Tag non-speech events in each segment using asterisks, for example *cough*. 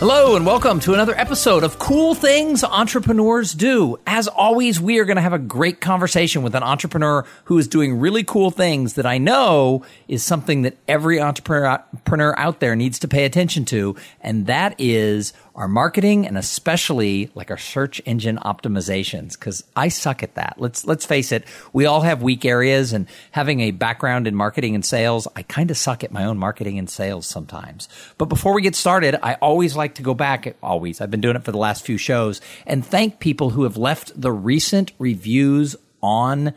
Hello, and welcome to another episode of Cool Things Entrepreneurs Do. As always, we are going to have a great conversation with an entrepreneur who is doing really cool things that I know is something that every entrepreneur out there needs to pay attention to, and that is our marketing and especially like our search engine optimizations because I suck at that. Let's let's face it, we all have weak areas and having a background in marketing and sales, I kind of suck at my own marketing and sales sometimes. But before we get started, I always like to go back always. I've been doing it for the last few shows and thank people who have left the recent reviews on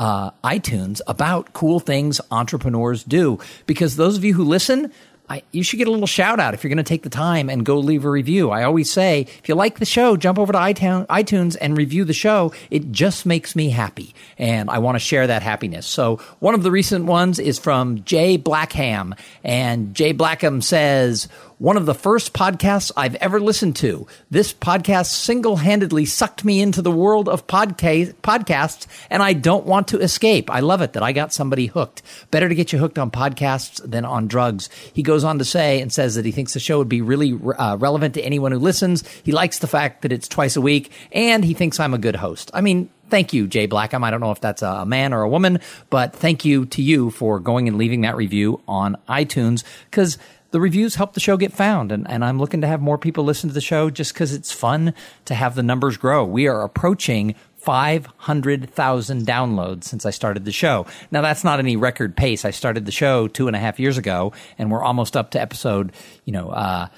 uh, iTunes about cool things entrepreneurs do. Because those of you who listen, I, you should get a little shout out if you're going to take the time and go leave a review. I always say, if you like the show, jump over to iTunes and review the show. It just makes me happy. And I want to share that happiness. So one of the recent ones is from Jay Blackham. And Jay Blackham says, one of the first podcasts I've ever listened to. This podcast single handedly sucked me into the world of podca- podcasts, and I don't want to escape. I love it that I got somebody hooked. Better to get you hooked on podcasts than on drugs. He goes on to say and says that he thinks the show would be really uh, relevant to anyone who listens. He likes the fact that it's twice a week, and he thinks I'm a good host. I mean, thank you, Jay Blackham. I don't know if that's a man or a woman, but thank you to you for going and leaving that review on iTunes because the reviews help the show get found. And, and I'm looking to have more people listen to the show just because it's fun to have the numbers grow. We are approaching 500,000 downloads since I started the show. Now, that's not any record pace. I started the show two and a half years ago, and we're almost up to episode, you know, uh,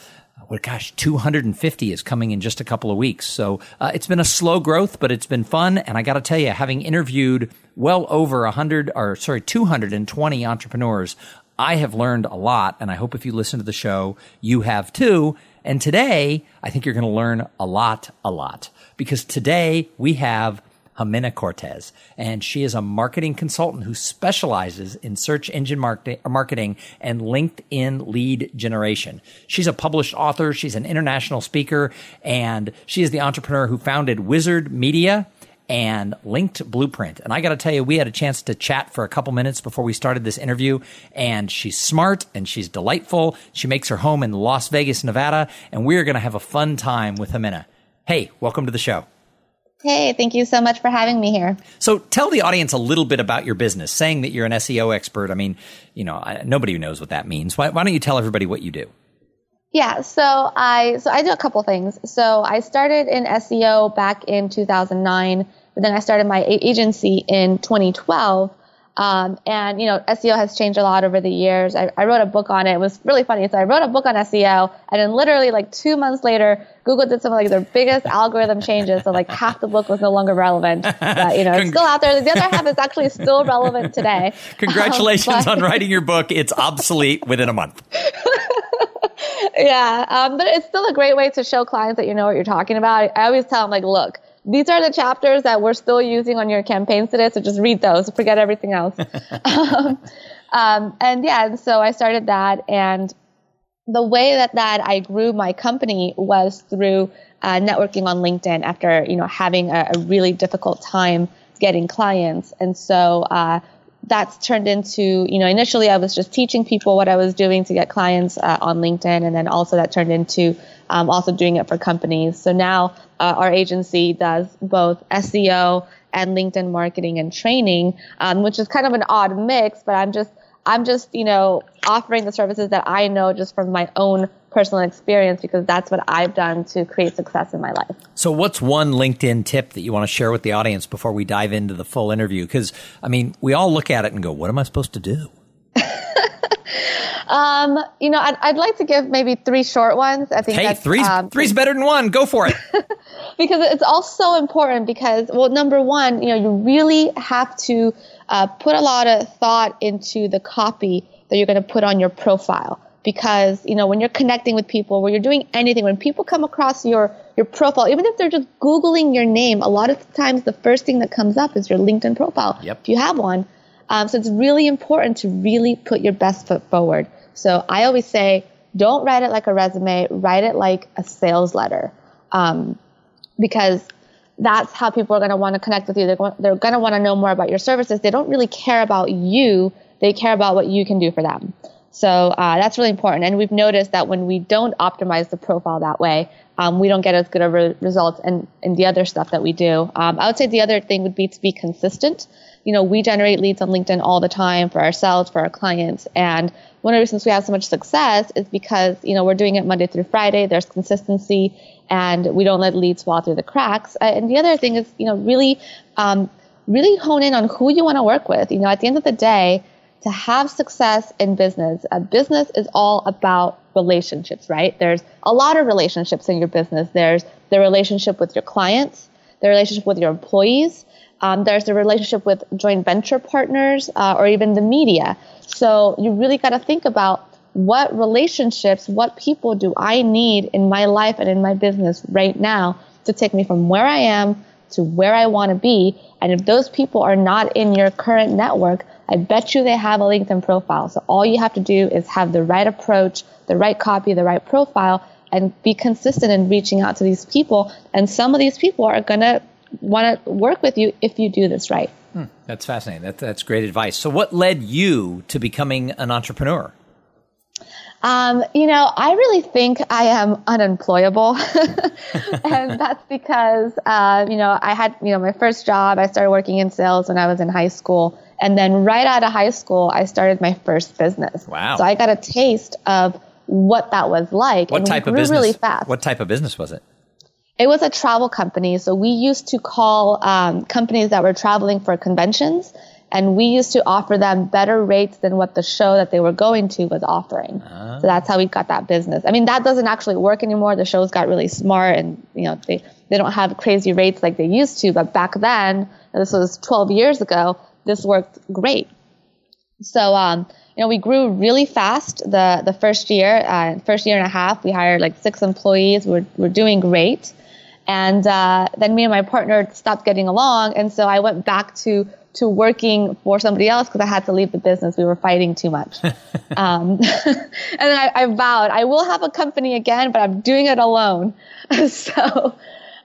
well, gosh, 250 is coming in just a couple of weeks. So uh, it's been a slow growth, but it's been fun. And I got to tell you, having interviewed well over 100 or sorry, 220 entrepreneurs, I have learned a lot, and I hope if you listen to the show, you have too. And today, I think you're going to learn a lot, a lot, because today we have Jimena Cortez, and she is a marketing consultant who specializes in search engine marketing and LinkedIn lead generation. She's a published author, she's an international speaker, and she is the entrepreneur who founded Wizard Media and Linked Blueprint. And I got to tell you, we had a chance to chat for a couple minutes before we started this interview. And she's smart and she's delightful. She makes her home in Las Vegas, Nevada. And we're going to have a fun time with Jimena. Hey, welcome to the show. Hey, thank you so much for having me here. So, tell the audience a little bit about your business. Saying that you're an SEO expert, I mean, you know, nobody knows what that means. Why, why don't you tell everybody what you do? Yeah, so I so I do a couple things. So I started in SEO back in 2009, but then I started my agency in 2012. Um, and you know, SEO has changed a lot over the years. I, I, wrote a book on it. It was really funny. So I wrote a book on SEO, and then literally like two months later, Google did some of like their biggest *laughs* algorithm changes. So like half the book was no longer relevant. But you know, it's still out there. The other half is actually still relevant today. *laughs* Congratulations um, but, on writing your book. It's obsolete within a month. *laughs* yeah, um, but it's still a great way to show clients that you know what you're talking about. I always tell them like, look, these are the chapters that we're still using on your campaigns today, so just read those. Forget everything else. *laughs* um, um, and yeah, and so I started that, and the way that that I grew my company was through uh, networking on LinkedIn after you know having a, a really difficult time getting clients, and so. Uh, that's turned into, you know, initially I was just teaching people what I was doing to get clients uh, on LinkedIn, and then also that turned into um, also doing it for companies. So now uh, our agency does both SEO and LinkedIn marketing and training, um, which is kind of an odd mix, but I'm just I'm just, you know, offering the services that I know just from my own personal experience because that's what I've done to create success in my life. So, what's one LinkedIn tip that you want to share with the audience before we dive into the full interview? Because, I mean, we all look at it and go, what am I supposed to do? *laughs* um, you know, I'd, I'd, like to give maybe three short ones. I think hey, three's, um, three's better than one. Go for it. *laughs* because it's all so important because, well, number one, you know, you really have to uh, put a lot of thought into the copy that you're going to put on your profile because you know when you're connecting with people when you're doing anything when people come across your your profile even if they're just googling your name a lot of times the first thing that comes up is your linkedin profile yep. if you have one Um, so it's really important to really put your best foot forward. So I always say, don't write it like a resume, write it like a sales letter. Um, because that's how people are going to want to connect with you. They're going, they're going to want to know more about your services. They don't really care about you. They care about what you can do for them. So uh, that's really important. And we've noticed that when we don't optimize the profile that way, um, we don't get as good of re- results in, in the other stuff that we do. Um, I would say the other thing would be to be consistent. You know, we generate leads on LinkedIn all the time for ourselves, for our clients. And one of the reasons we have so much success is because, you know, we're doing it Monday through Friday. There's consistency and we don't let leads fall through the cracks. Uh, and the other thing is, you know, really, um, really hone in on who you want to work with. You know, at the end of the day, to have success in business, a business is all about relationships, right? There's a lot of relationships in your business. There's the relationship with your clients, the relationship with your employees, um, there's a relationship with joint venture partners, uh, or even the media. So you really got to think about what relationships, what people do I need in my life and in my business right now to take me from where I am to where I want to be. And if those people are not in your current network, I bet you they have a LinkedIn profile. So all you have to do is have the right approach, the right copy, the right profile, and be consistent in reaching out to these people. And some of these people are going to want to work with you if you do this right. Hmm, that's fascinating. That, that's great advice. So, what led you to becoming an entrepreneur? Um, you know, I really think I am unemployable. *laughs* and that's because, uh, you know, I had, you know, my first job, I started working in sales when I was in high school. And then right out of high school, I started my first business. Wow. So I got a taste of what that was like. What type of business? Really fast. What type of business was it? It was a travel company. So we used to call um, companies that were traveling for conventions and we used to offer them better rates than what the show that they were going to was offering. Uh-huh. So that's how we got that business. I mean, that doesn't actually work anymore. The shows got really smart, and you know they they don't have crazy rates like they used to. But back then, this was 12 years ago, this worked great. So um, you know, we grew really fast the the first year, uh, first year and a half. We hired like six employees. We're we're doing great. And uh, then me and my partner stopped getting along, and so I went back to to working for somebody else because I had to leave the business. We were fighting too much. *laughs* um, *laughs* and then I, I, vowed I will have a company again, but I'm doing it alone. *laughs* so,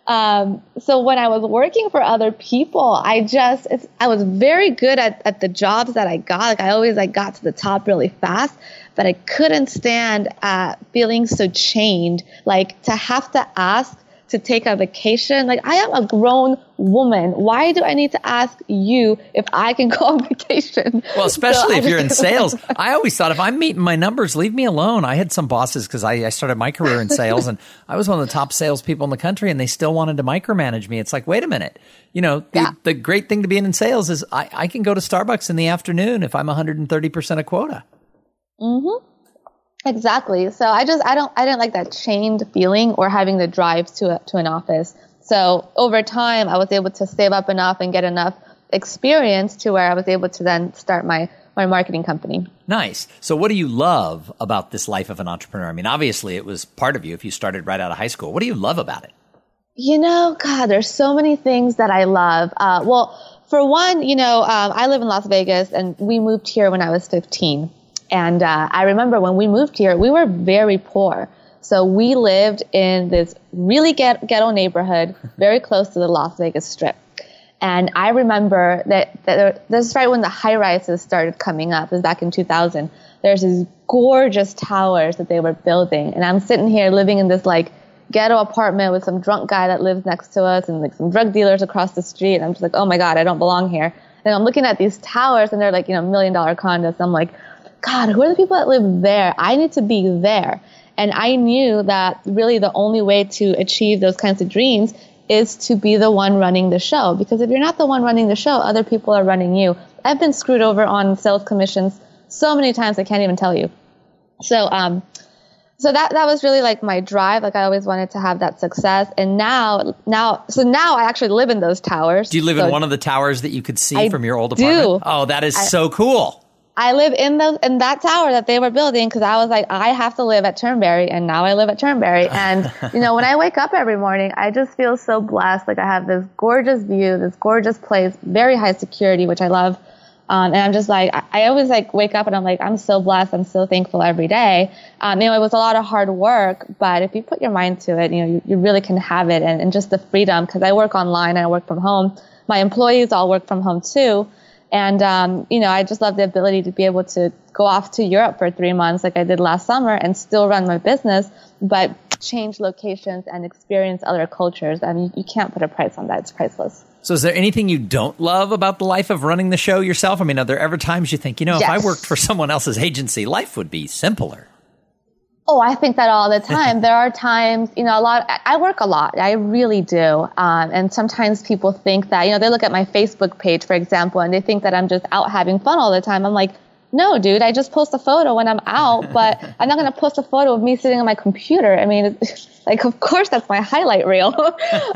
um, so when I was working for other people, I just I was very good at, at the jobs that I got. Like I always like got to the top really fast, but I couldn't stand uh, feeling so chained. Like to have to ask to take a vacation. Like I am a grown woman. Why do I need to ask you if I can *laughs* go on vacation? Well, especially so if you're in *laughs* sales. I always thought if I'm meeting my numbers, leave me alone. I had some bosses because I, I, started my career in sales and I was one of the top salespeople in the country and they still wanted to micromanage me. It's like, wait a minute. You know, the, yeah. the great thing to be in sales is I, I can go to Starbucks in the afternoon if I'm 130% of quota. Mm-hmm. Exactly. So I just I don't I didn't like that chained feeling or having the drive to a, to an office. So over time, I was able to save up enough and get enough experience to where I was able to then start my my marketing company. Nice. So what do you love about this life of an entrepreneur? I mean, obviously it was part of you if you started right out of high school. What do you love about it? You know, God, there's so many things that I love. Uh, well, for one, you know, um, I live in Las Vegas and we moved here when I was 15. And uh, I remember when we moved here, we were very poor. So we lived in this really get- ghetto neighborhood, *laughs* very close to the Las Vegas Strip. And I remember that, that this is right when the high rises started coming up. Was back in 2000. There's these gorgeous towers that they were building. And I'm sitting here living in this like ghetto apartment with some drunk guy that lives next to us and like some drug dealers across the street. And I'm just like, oh my God, I don't belong here. And I'm looking at these towers and they're like, you know, million dollar condos. I'm like, God, who are the people that live there? I need to be there. And I knew that really the only way to achieve those kinds of dreams is to be the one running the show. Because if you're not the one running the show, other people are running you. I've been screwed over on sales commissions so many times I can't even tell you. So, um, so that that was really like my drive. Like I always wanted to have that success. And now, now, so now I actually live in those towers. Do you live so in one of the towers that you could see I from your old apartment? Do. Oh, that is I, so cool. I live in the in that tower that they were building because I was like, I have to live at Turnberry, and now I live at Turnberry. And *laughs* you know, when I wake up every morning, I just feel so blessed. Like I have this gorgeous view, this gorgeous place, very high security, which I love. Um, and I'm just like, I, I, always like wake up and I'm like, I'm so blessed. I'm so thankful every day. Um, you know, it was a lot of hard work, but if you put your mind to it, you know, you, you really can have it and, and just the freedom because I work online I work from home. My employees all work from home too. And, um, you know, I just love the ability to be able to go off to Europe for three months like I did last summer and still run my business, but change locations and experience other cultures. I mean, you can't put a price on that. It's priceless. So, is there anything you don't love about the life of running the show yourself? I mean, are there ever times you think, you know, yes. if I worked for someone else's agency, life would be simpler? Oh, I think that all the *laughs* time. there are times, you know, a lot. I work a lot. I really do. Um, and sometimes people think that, you know, they look at my Facebook page, for example, and they think that I'm just out having fun all the time. I'm like, no, dude, I just post a photo when I'm out, but *laughs* I'm not going to post a photo of me sitting on my computer. I mean, *laughs* like, of course, that's my highlight reel.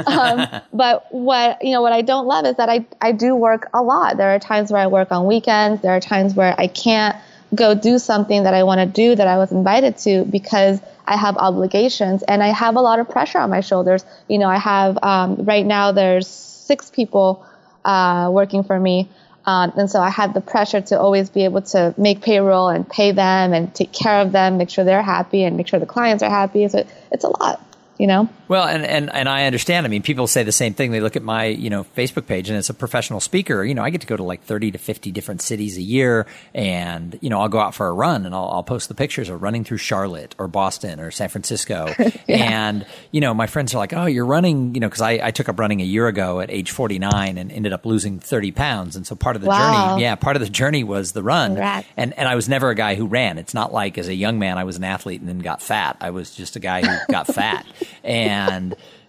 um, but what, you know, what I don't love is that I, I do work a lot. There are times where I work on weekends. There are times where I can't go do something that I want to do that I was invited to because I have obligations and I have a lot of pressure on my shoulders. You know, I have um, right now there's six people uh, working for me. Um, and so I have the pressure to always be able to make payroll and pay them and take care of them, make sure they're happy and make sure the clients are happy. So it's a lot you know? Well, and, and, and I understand. I mean, people say the same thing. They look at my, you know, Facebook page and as a professional speaker, you know, I get to go to like 30 to 50 different cities a year and, you know, I'll go out for a run and I'll, I'll post the pictures of running through Charlotte or Boston or San Francisco. *laughs* yeah. And, you know, my friends are like, oh, you're running, you know, cause I, I took up running a year ago at age 49 and ended up losing 30 pounds. And so part of the wow. journey, yeah, part of the journey was the run. Congrats. And, and I was never a guy who ran. It's not like as a young man, I was an athlete and then got fat. I was just a guy who got fat. and *laughs*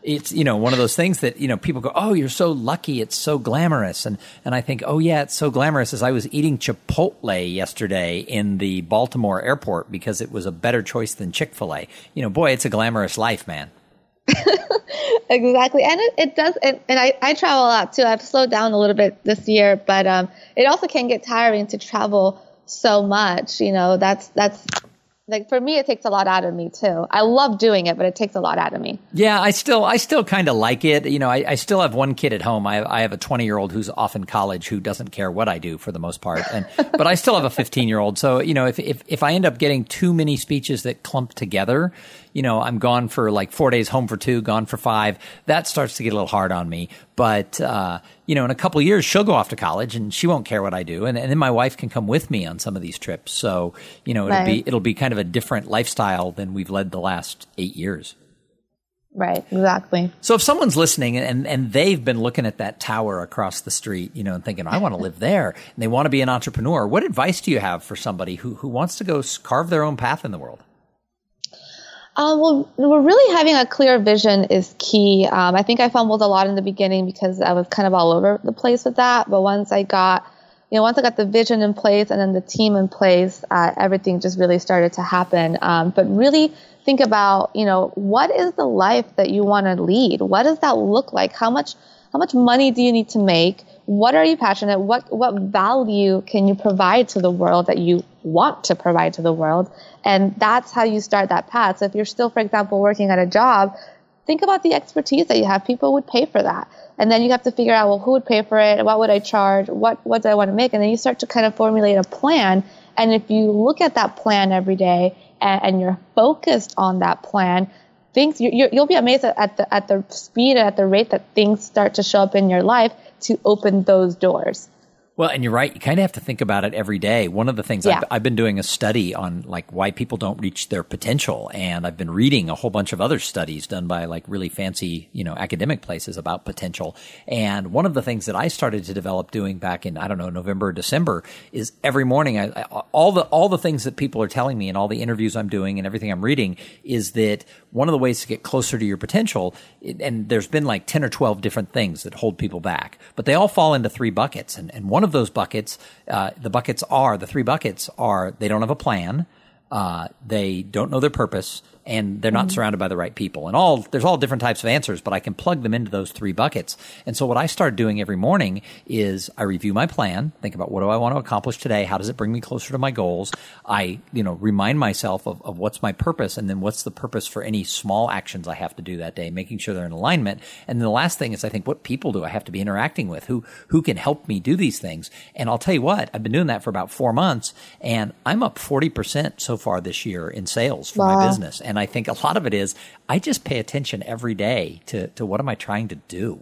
it's you know one of those things that you know people go oh you're so lucky. It's so glamorous. And and I think oh yeah it's so glamorous. As I was eating Chipotle yesterday in the Baltimore airport because it was a better choice than Chick-fil-A. You know boy it's a glamorous life man. *laughs* Exactly. And it, it does and, and I, I travel a lot too. I've slowed down a little bit this year but um it also can get tiring to travel so much. You know that's that's like for me it takes a lot out of me too. I love doing it but it takes a lot out of me. Yeah i still i still kind of like it. You know I, I, still have one kid at home. I, I have a 20 year old who's off in college who doesn't care what i do for the most part. And *laughs* but i still have a 15 year old so you know if, if if i end up getting too many speeches that clump together you know, I'm gone for like four days, home for two, gone for five. That starts to get a little hard on me. But, uh, you know, in a couple years, she'll go off to college and she won't care what I do. And, and then my wife can come with me on some of these trips. So, you know, it'll right. be, it'll be kind of a different lifestyle than we've led the last eight years. Right, exactly. So if someone's listening and, and they've been looking at that tower across the street, you know, and thinking, I want to live there, and they want to be an entrepreneur, what advice do you have for somebody who, who wants to go carve their own path in the world? Um, well, we're really having a clear vision is key. Um, I think I fumbled a lot in the beginning because I was kind of all over the place with that. But once I got, you know, once I got the vision in place and then the team in place, uh, everything just really started to happen. Um, but really think about, you know, what is the life that you want to lead? What does that look like? How much, how much money do you need to make? What are you passionate? What, what value can you provide to the world that you want to provide to the world? And that's how you start that path. So if you're still, for example, working at a job, think about the expertise that you have. People would pay for that. And then you have to figure out, well, who would pay for it? What would I charge? What, what do I want to make? And then you start to kind of formulate a plan. And if you look at that plan every day and, and you're focused on that plan, things you, will be amazed at the at the speed at the rate that things start to show up in your life to open those doors. Well, and you're right. You kind of have to think about it every day. One of the things yeah. I've, I've, been doing a study on like why people don't reach their potential, and I've been reading a whole bunch of other studies done by like really fancy, you know, academic places about potential. And one of the things that I started to develop doing back in I don't know November or December is every morning I, I, all the all the things that people are telling me and all the interviews I'm doing and everything I'm reading is that one of the ways to get closer to your potential, and there's been like ten or twelve different things that hold people back, but they all fall into three buckets, and and one one those buckets, uh, the buckets are the three buckets are they don't have a plan, uh, they don't know their purpose, and they're not mm-hmm. surrounded by the right people. And all there's all different types of answers, but I can plug them into those three buckets. And so what I start doing every morning is I review my plan, think about what do I want to accomplish today, how does it bring me closer to my goals. I you know remind myself of, of what's my purpose, and then what's the purpose for any small actions I have to do that day, making sure they're in alignment. And then the last thing is I think what people do I have to be interacting with, who who can help me do these things. And I'll tell you what, I've been doing that for about four months, and I'm up forty percent so far this year in sales for wow. my business. And I think a lot of it is I just pay attention every day to, to what am I trying to do?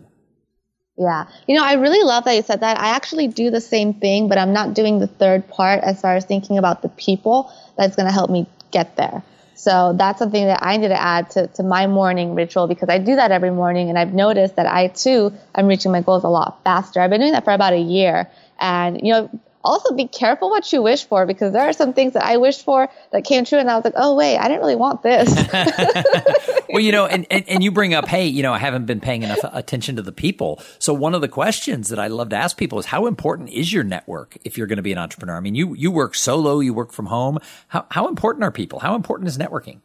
Yeah. You know, I really love that you said that. I actually do the same thing, but I'm not doing the third part as far as thinking about the people that's going to help me get there. So that's something that I need to add to, to my morning ritual because I do that every morning and I've noticed that I too am reaching my goals a lot faster. I've been doing that for about a year. And, you know, also be careful what you wish for because there are some things that I wished for that came true and I was like, oh wait, I didn't really want this. *laughs* well, you know, and, and, and, you bring up, hey, you know, I haven't been paying enough attention to the people. So one of the questions that I love to ask people is how important is your network if you're going to be an entrepreneur? I mean, you, you work solo, you work from home. How, how important are people? How important is networking?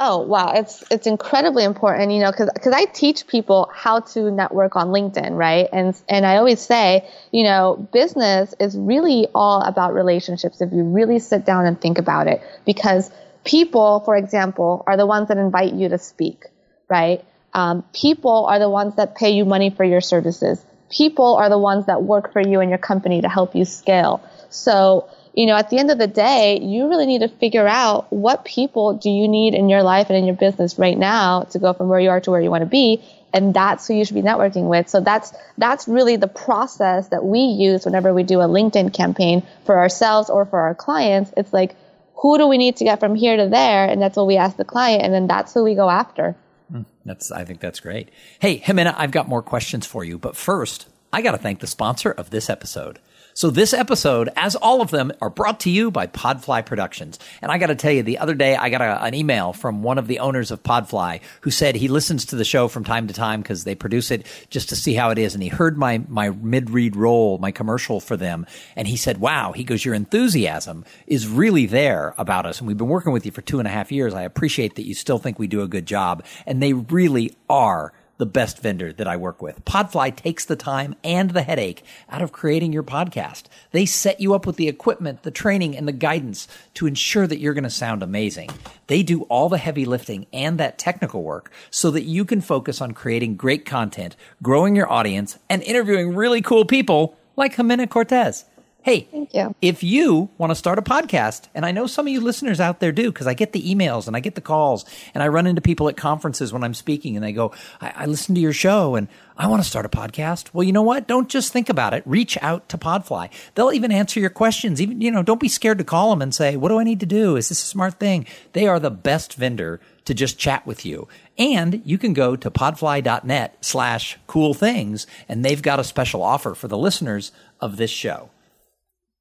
Oh wow, it's it's incredibly important, you know, because because I teach people how to network on LinkedIn, right? And and I always say, you know, business is really all about relationships if you really sit down and think about it. Because people, for example, are the ones that invite you to speak, right? Um, people are the ones that pay you money for your services. People are the ones that work for you and your company to help you scale. So you know, at the end of the day, you really need to figure out what people do you need in your life and in your business right now to go from where you are to where you want to be. And that's who you should be networking with. So that's, that's really the process that we use whenever we do a LinkedIn campaign for ourselves or for our clients. It's like, who do we need to get from here to there? And that's what we ask the client. And then that's who we go after. Hmm, that's, I think that's great. Hey, Jimena, I've got more questions for you. But first, I got to thank the sponsor of this episode. So this episode, as all of them, are brought to you by Podfly Productions. And I got to tell you, the other day I got a, an email from one of the owners of Podfly who said he listens to the show from time to time because they produce it just to see how it is. And he heard my my mid read roll, my commercial for them, and he said, "Wow!" He goes, "Your enthusiasm is really there about us, and we've been working with you for two and a half years. I appreciate that you still think we do a good job, and they really are." The best vendor that I work with. Podfly takes the time and the headache out of creating your podcast. They set you up with the equipment, the training, and the guidance to ensure that you're going to sound amazing. They do all the heavy lifting and that technical work so that you can focus on creating great content, growing your audience, and interviewing really cool people like Jimena Cortez. Hey, Thank you. if you want to start a podcast, and I know some of you listeners out there do, because I get the emails and I get the calls, and I run into people at conferences when I'm speaking, and they go, I, I listen to your show and I want to start a podcast. Well, you know what? Don't just think about it. Reach out to Podfly. They'll even answer your questions. Even, you know, don't be scared to call them and say, what do I need to do? Is this a smart thing? They are the best vendor to just chat with you. And you can go to podfly.net slash cool things, and they've got a special offer for the listeners of this show.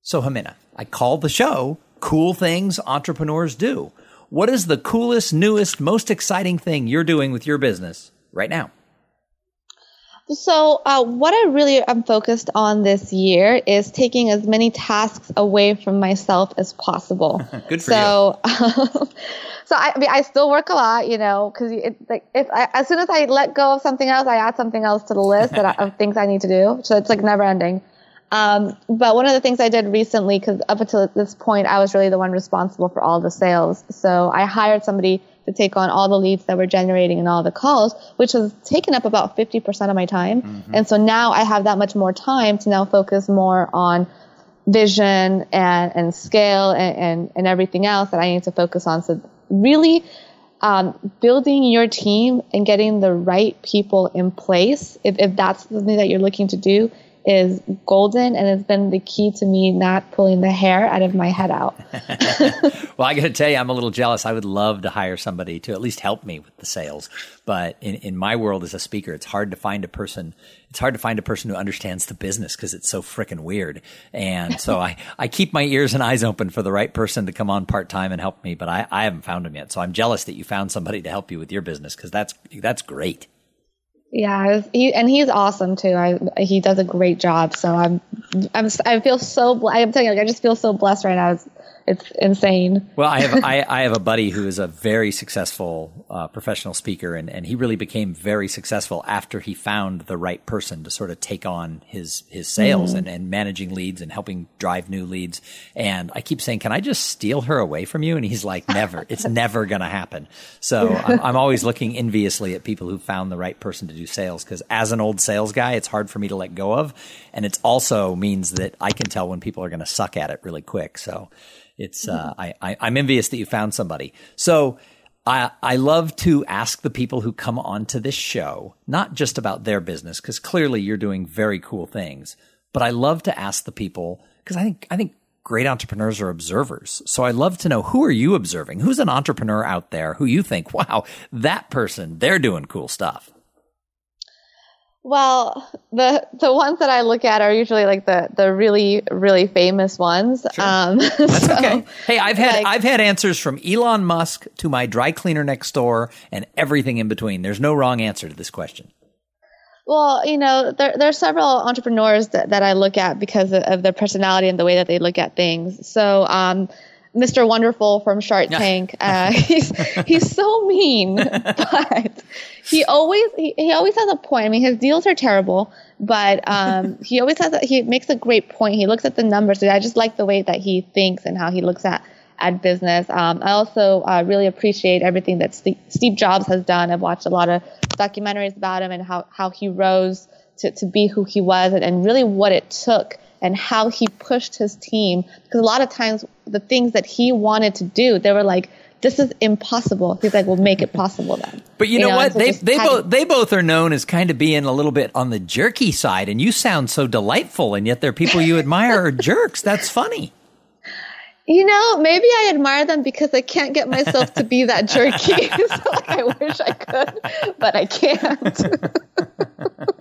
So, Jimena, I called the show Cool Things Entrepreneurs Do. What is the coolest, newest, most exciting thing you're doing with your business right now? So, uh, what I really am focused on this year is taking as many tasks away from myself as possible. *laughs* Good for so, you. *laughs* so I, I, mean, I still work a lot, you know, because like if I, as soon as I let go of something else, I add something else to the list that I, of things I need to do. So it's like never ending. Um, but one of the things I did recently, because up until this point, I was really the one responsible for all the sales. So I hired somebody to take on all the leads that we're generating and all the calls, which has taken up about 50% of my time. Mm-hmm. And so now I have that much more time to now focus more on vision and, and scale and, and, and everything else that I need to focus on. So really, um, building your team and getting the right people in place, if, if that's something that you're looking to do, is golden and it's been the key to me not pulling the hair out of my head out. *laughs* well, I got to tell you, I'm a little jealous. I would love to hire somebody to at least help me with the sales. But in, in my world as a speaker, it's hard to find a person. It's hard to find a person who understands the business because it's so freaking weird. And so I, *laughs* I keep my ears and eyes open for the right person to come on part time and help me. But I, I haven't found them yet. So I'm jealous that you found somebody to help you with your business because that's, that's great. Yeah, he, and he's awesome too. I, he does a great job. So I'm, I'm, I feel so. I'm telling you, like, I just feel so blessed right now. It's, it's insane. Well, I have *laughs* I, I, have a buddy who is a very successful uh, professional speaker, and, and he really became very successful after he found the right person to sort of take on his his sales mm. and, and managing leads and helping drive new leads. And I keep saying, "Can I just steal her away from you?" And he's like, "Never. it's *laughs* never going to happen." So I'm, I'm always looking enviously at people who found the right person to do sales because as an old sales guy, it's hard for me to let go of, and it also means that I can tell when people are going to suck at it really quick. So it's uh, I, I I'm envious that you found somebody. So. I, I love to ask the people who come onto this show, not just about their business, because clearly you're doing very cool things, but I love to ask the people, because I think, I think great entrepreneurs are observers. So I love to know who are you observing? Who's an entrepreneur out there who you think, wow, that person, they're doing cool stuff? Well, the the ones that I look at are usually like the the really really famous ones. Sure. Um, That's *laughs* so, okay. Hey, I've had like, I've had answers from Elon Musk to my dry cleaner next door and everything in between. There's no wrong answer to this question. Well, you know, there there are several entrepreneurs that, that I look at because of, of their personality and the way that they look at things. So, um, Mr. Wonderful from Shark Tank. *laughs* Uh, he's he's so mean, *laughs* but he always he, he always has a point. I mean, his deals are terrible, but um, *laughs* he always has a, he makes a great point. He looks at the numbers. I just like the way that he thinks and how he looks at at business. Um, I also uh, really appreciate everything that Steve, Steve Jobs has done. I've watched a lot of documentaries about him and how how he rose to to be who he was and, and really what it took and how he pushed his team. Because a lot of times the things that he wanted to do, they were like, this is impossible. He's like, well, make it possible then. But you, you know, know, what? So they they both they both are known as kind of being a little bit on the jerky side, and you sound so delightful, and yet they're people you admire are jerks. That's funny. You know, maybe I admire them because I can't get myself to be that jerky. *laughs* so I wish I could, but I can't. *laughs*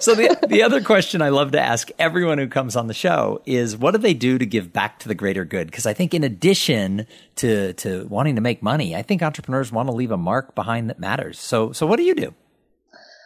so the the other question I love to ask everyone who comes on the show is what do they do to give back to the greater good? Because I think in addition to to wanting to make money, I think entrepreneurs want to leave a mark behind that matters. So so what do you do?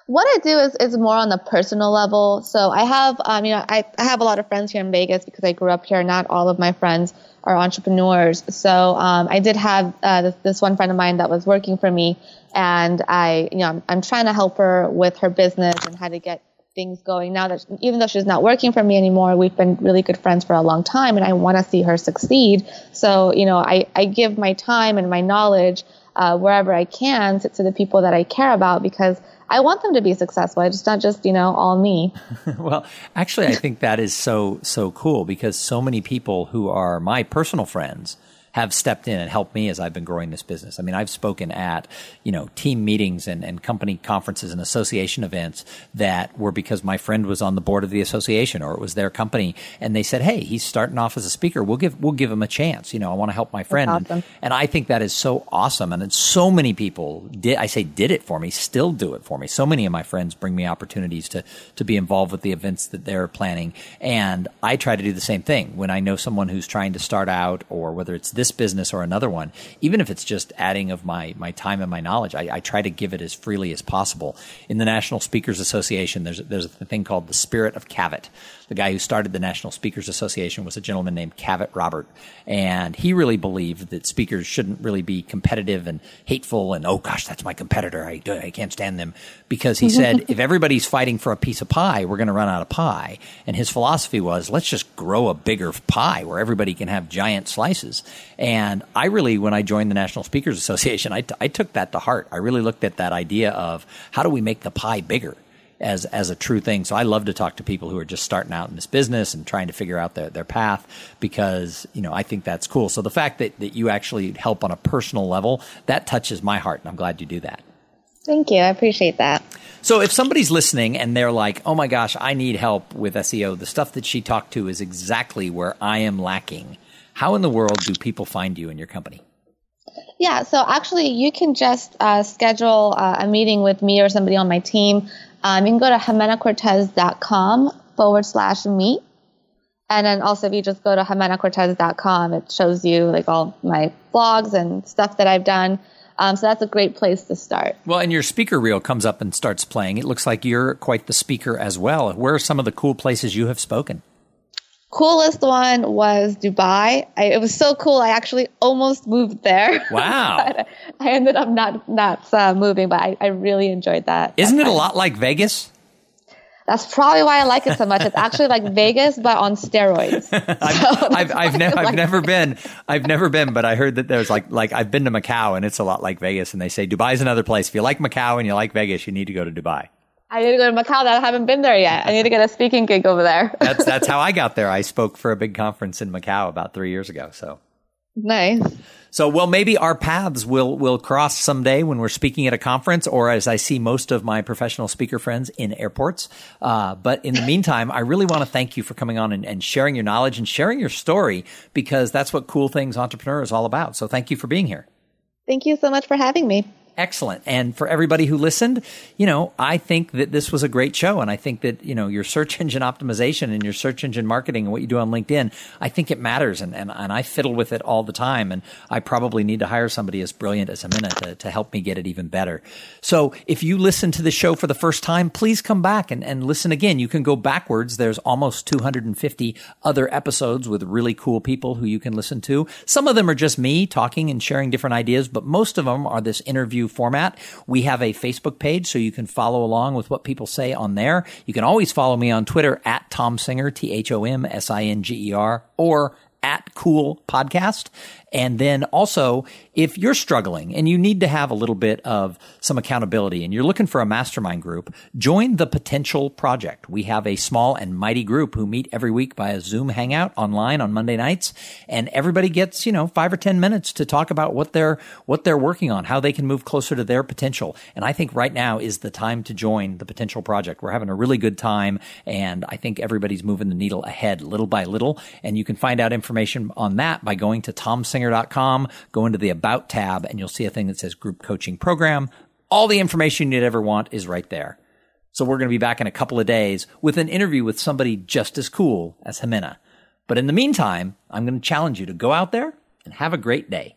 What I do is, is more on the personal level. So I have, um, you know, I, I have a lot of friends here in Vegas because I grew up here. Not all of my friends are entrepreneurs. So um, I did have uh, this, this, one friend of mine that was working for me, and I, you know, I'm, I'm trying to help her with her business and how to get things going. Now that even though she's not working for me anymore, we've been really good friends for a long time, and I want to see her succeed. So you know, I, I give my time and my knowledge uh, wherever I can to, to the people that I care about because I want them to be successful. It's not just, you know, all me. *laughs* well, actually, I think that is so, so cool because so many people who are my personal friends have stepped in and helped me as I've been growing this business. I mean, I've spoken at, you know, team meetings and, and company conferences and association events that were because my friend was on the board of the association or it was their company and they said, Hey, he's starting off as a speaker. We'll give, we'll give him a chance. You know, I want to help my friend. Awesome. And, and, I think that is so awesome. And so many people did, I say did it for me, still do it for me. So many of my friends bring me opportunities to, to be involved with the events that they're planning. And I try to do the same thing when I know someone who's trying to start out or whether it's this this business or another one, even if it's just adding of my, my time and my knowledge, I, I try to give it as freely as possible. In the National Speakers Association, there's, there's a thing called the Spirit of Cavett. The guy who started the National Speakers Association was a gentleman named Cavett Robert. And he really believed that speakers shouldn't really be competitive and hateful and, oh gosh, that's my competitor. I, I can't stand them. Because he said, *laughs* if everybody's fighting for a piece of pie, we're going to run out of pie. And his philosophy was, let's just grow a bigger pie where everybody can have giant slices. And I really, when I joined the National Speakers Association, I, t- I took that to heart. I really looked at that idea of how do we make the pie bigger? as as a true thing. So I love to talk to people who are just starting out in this business and trying to figure out their, their path because, you know, I think that's cool. So the fact that, that you actually help on a personal level, that touches my heart and I'm glad you do that. Thank you. I appreciate that. So if somebody's listening and they're like, "Oh my gosh, I need help with SEO. The stuff that she talked to is exactly where I am lacking." How in the world do people find you and your company? Yeah, so actually, you can just uh, schedule uh, a meeting with me or somebody on my team. Um, you can go to jimenacortez.com forward slash meet. And then also, if you just go to jimenacortez.com, it shows you like all my blogs and stuff that I've done. Um, so that's a great place to start. Well, and your speaker reel comes up and starts playing. It looks like you're quite the speaker as well. Where are some of the cool places you have spoken? Coolest one was Dubai. I, it was so cool. I actually almost moved there. *laughs* Wow. I ended up not not uh, moving, but I, I really enjoyed that. Isn't that it a lot like Vegas? That's probably why I like it so much. It's actually like *laughs* Vegas, but on steroids. *laughs* I've, I've, I've, ne- I've never been. I've never been, but I heard that there's like like I've been to Macau and it's a lot like Vegas, and they say Dubai's another place. If you like Macau and you like Vegas, you need to go to Dubai. I need to go to Macau. That I haven't been there yet. I need to get a speaking gig over there. *laughs* That's that's how I *laughs* got there. I spoke for a big conference in Macau about three years ago. So nice. So, well, maybe our paths will will cross someday when we're speaking at a conference, or as I see most of my professional speaker friends in airports. Uh, but in the *laughs* meantime, I really want to thank you for coming on and, and sharing your knowledge and sharing your story because that's what Cool Things Entrepreneur is all about. So, thank you for being here. Thank you so much for having me. Excellent. And for everybody who listened, you know, I think that this was a great show. And I think that, you know, your search *laughs* engine optimization and your search engine marketing and what you do on LinkedIn, I think it matters. And, and, and I fiddle with it all the time. And I probably need to hire somebody as brilliant as Jimena to, to help me get it even better. So if you listen to the show for the first time, please come back and, and listen again. You can go backwards. There's almost 250 other episodes with really cool people who you can listen to. Some of them are just me talking and sharing different ideas, but most of them are this interview format. We have a Facebook page, so you can follow along with what people say on there. You can always follow me on Twitter at Thom Singer, T H O M S I N G E R, or at Cool Podcast. And then also, if you're struggling and you need to have a little bit of some accountability and you're looking for a mastermind group, join the Potential Project. We have a small and mighty group who meet every week by a Zoom hangout online on Monday nights. And everybody gets, you know, five or 10 minutes to talk about what they're, what they're working on, how they can move closer to their potential. And I think right now is the time to join the Potential Project. We're having a really good time. And I think everybody's moving the needle ahead little by little. And you can find out information on that by going to go into the About tab, and you'll see a thing that says Group Coaching Program. All the information you'd ever want is right there. So we're going to be back in a couple of days with an interview with somebody just as cool as Jimena. But in the meantime, I'm going to challenge you to go out there and have a great day.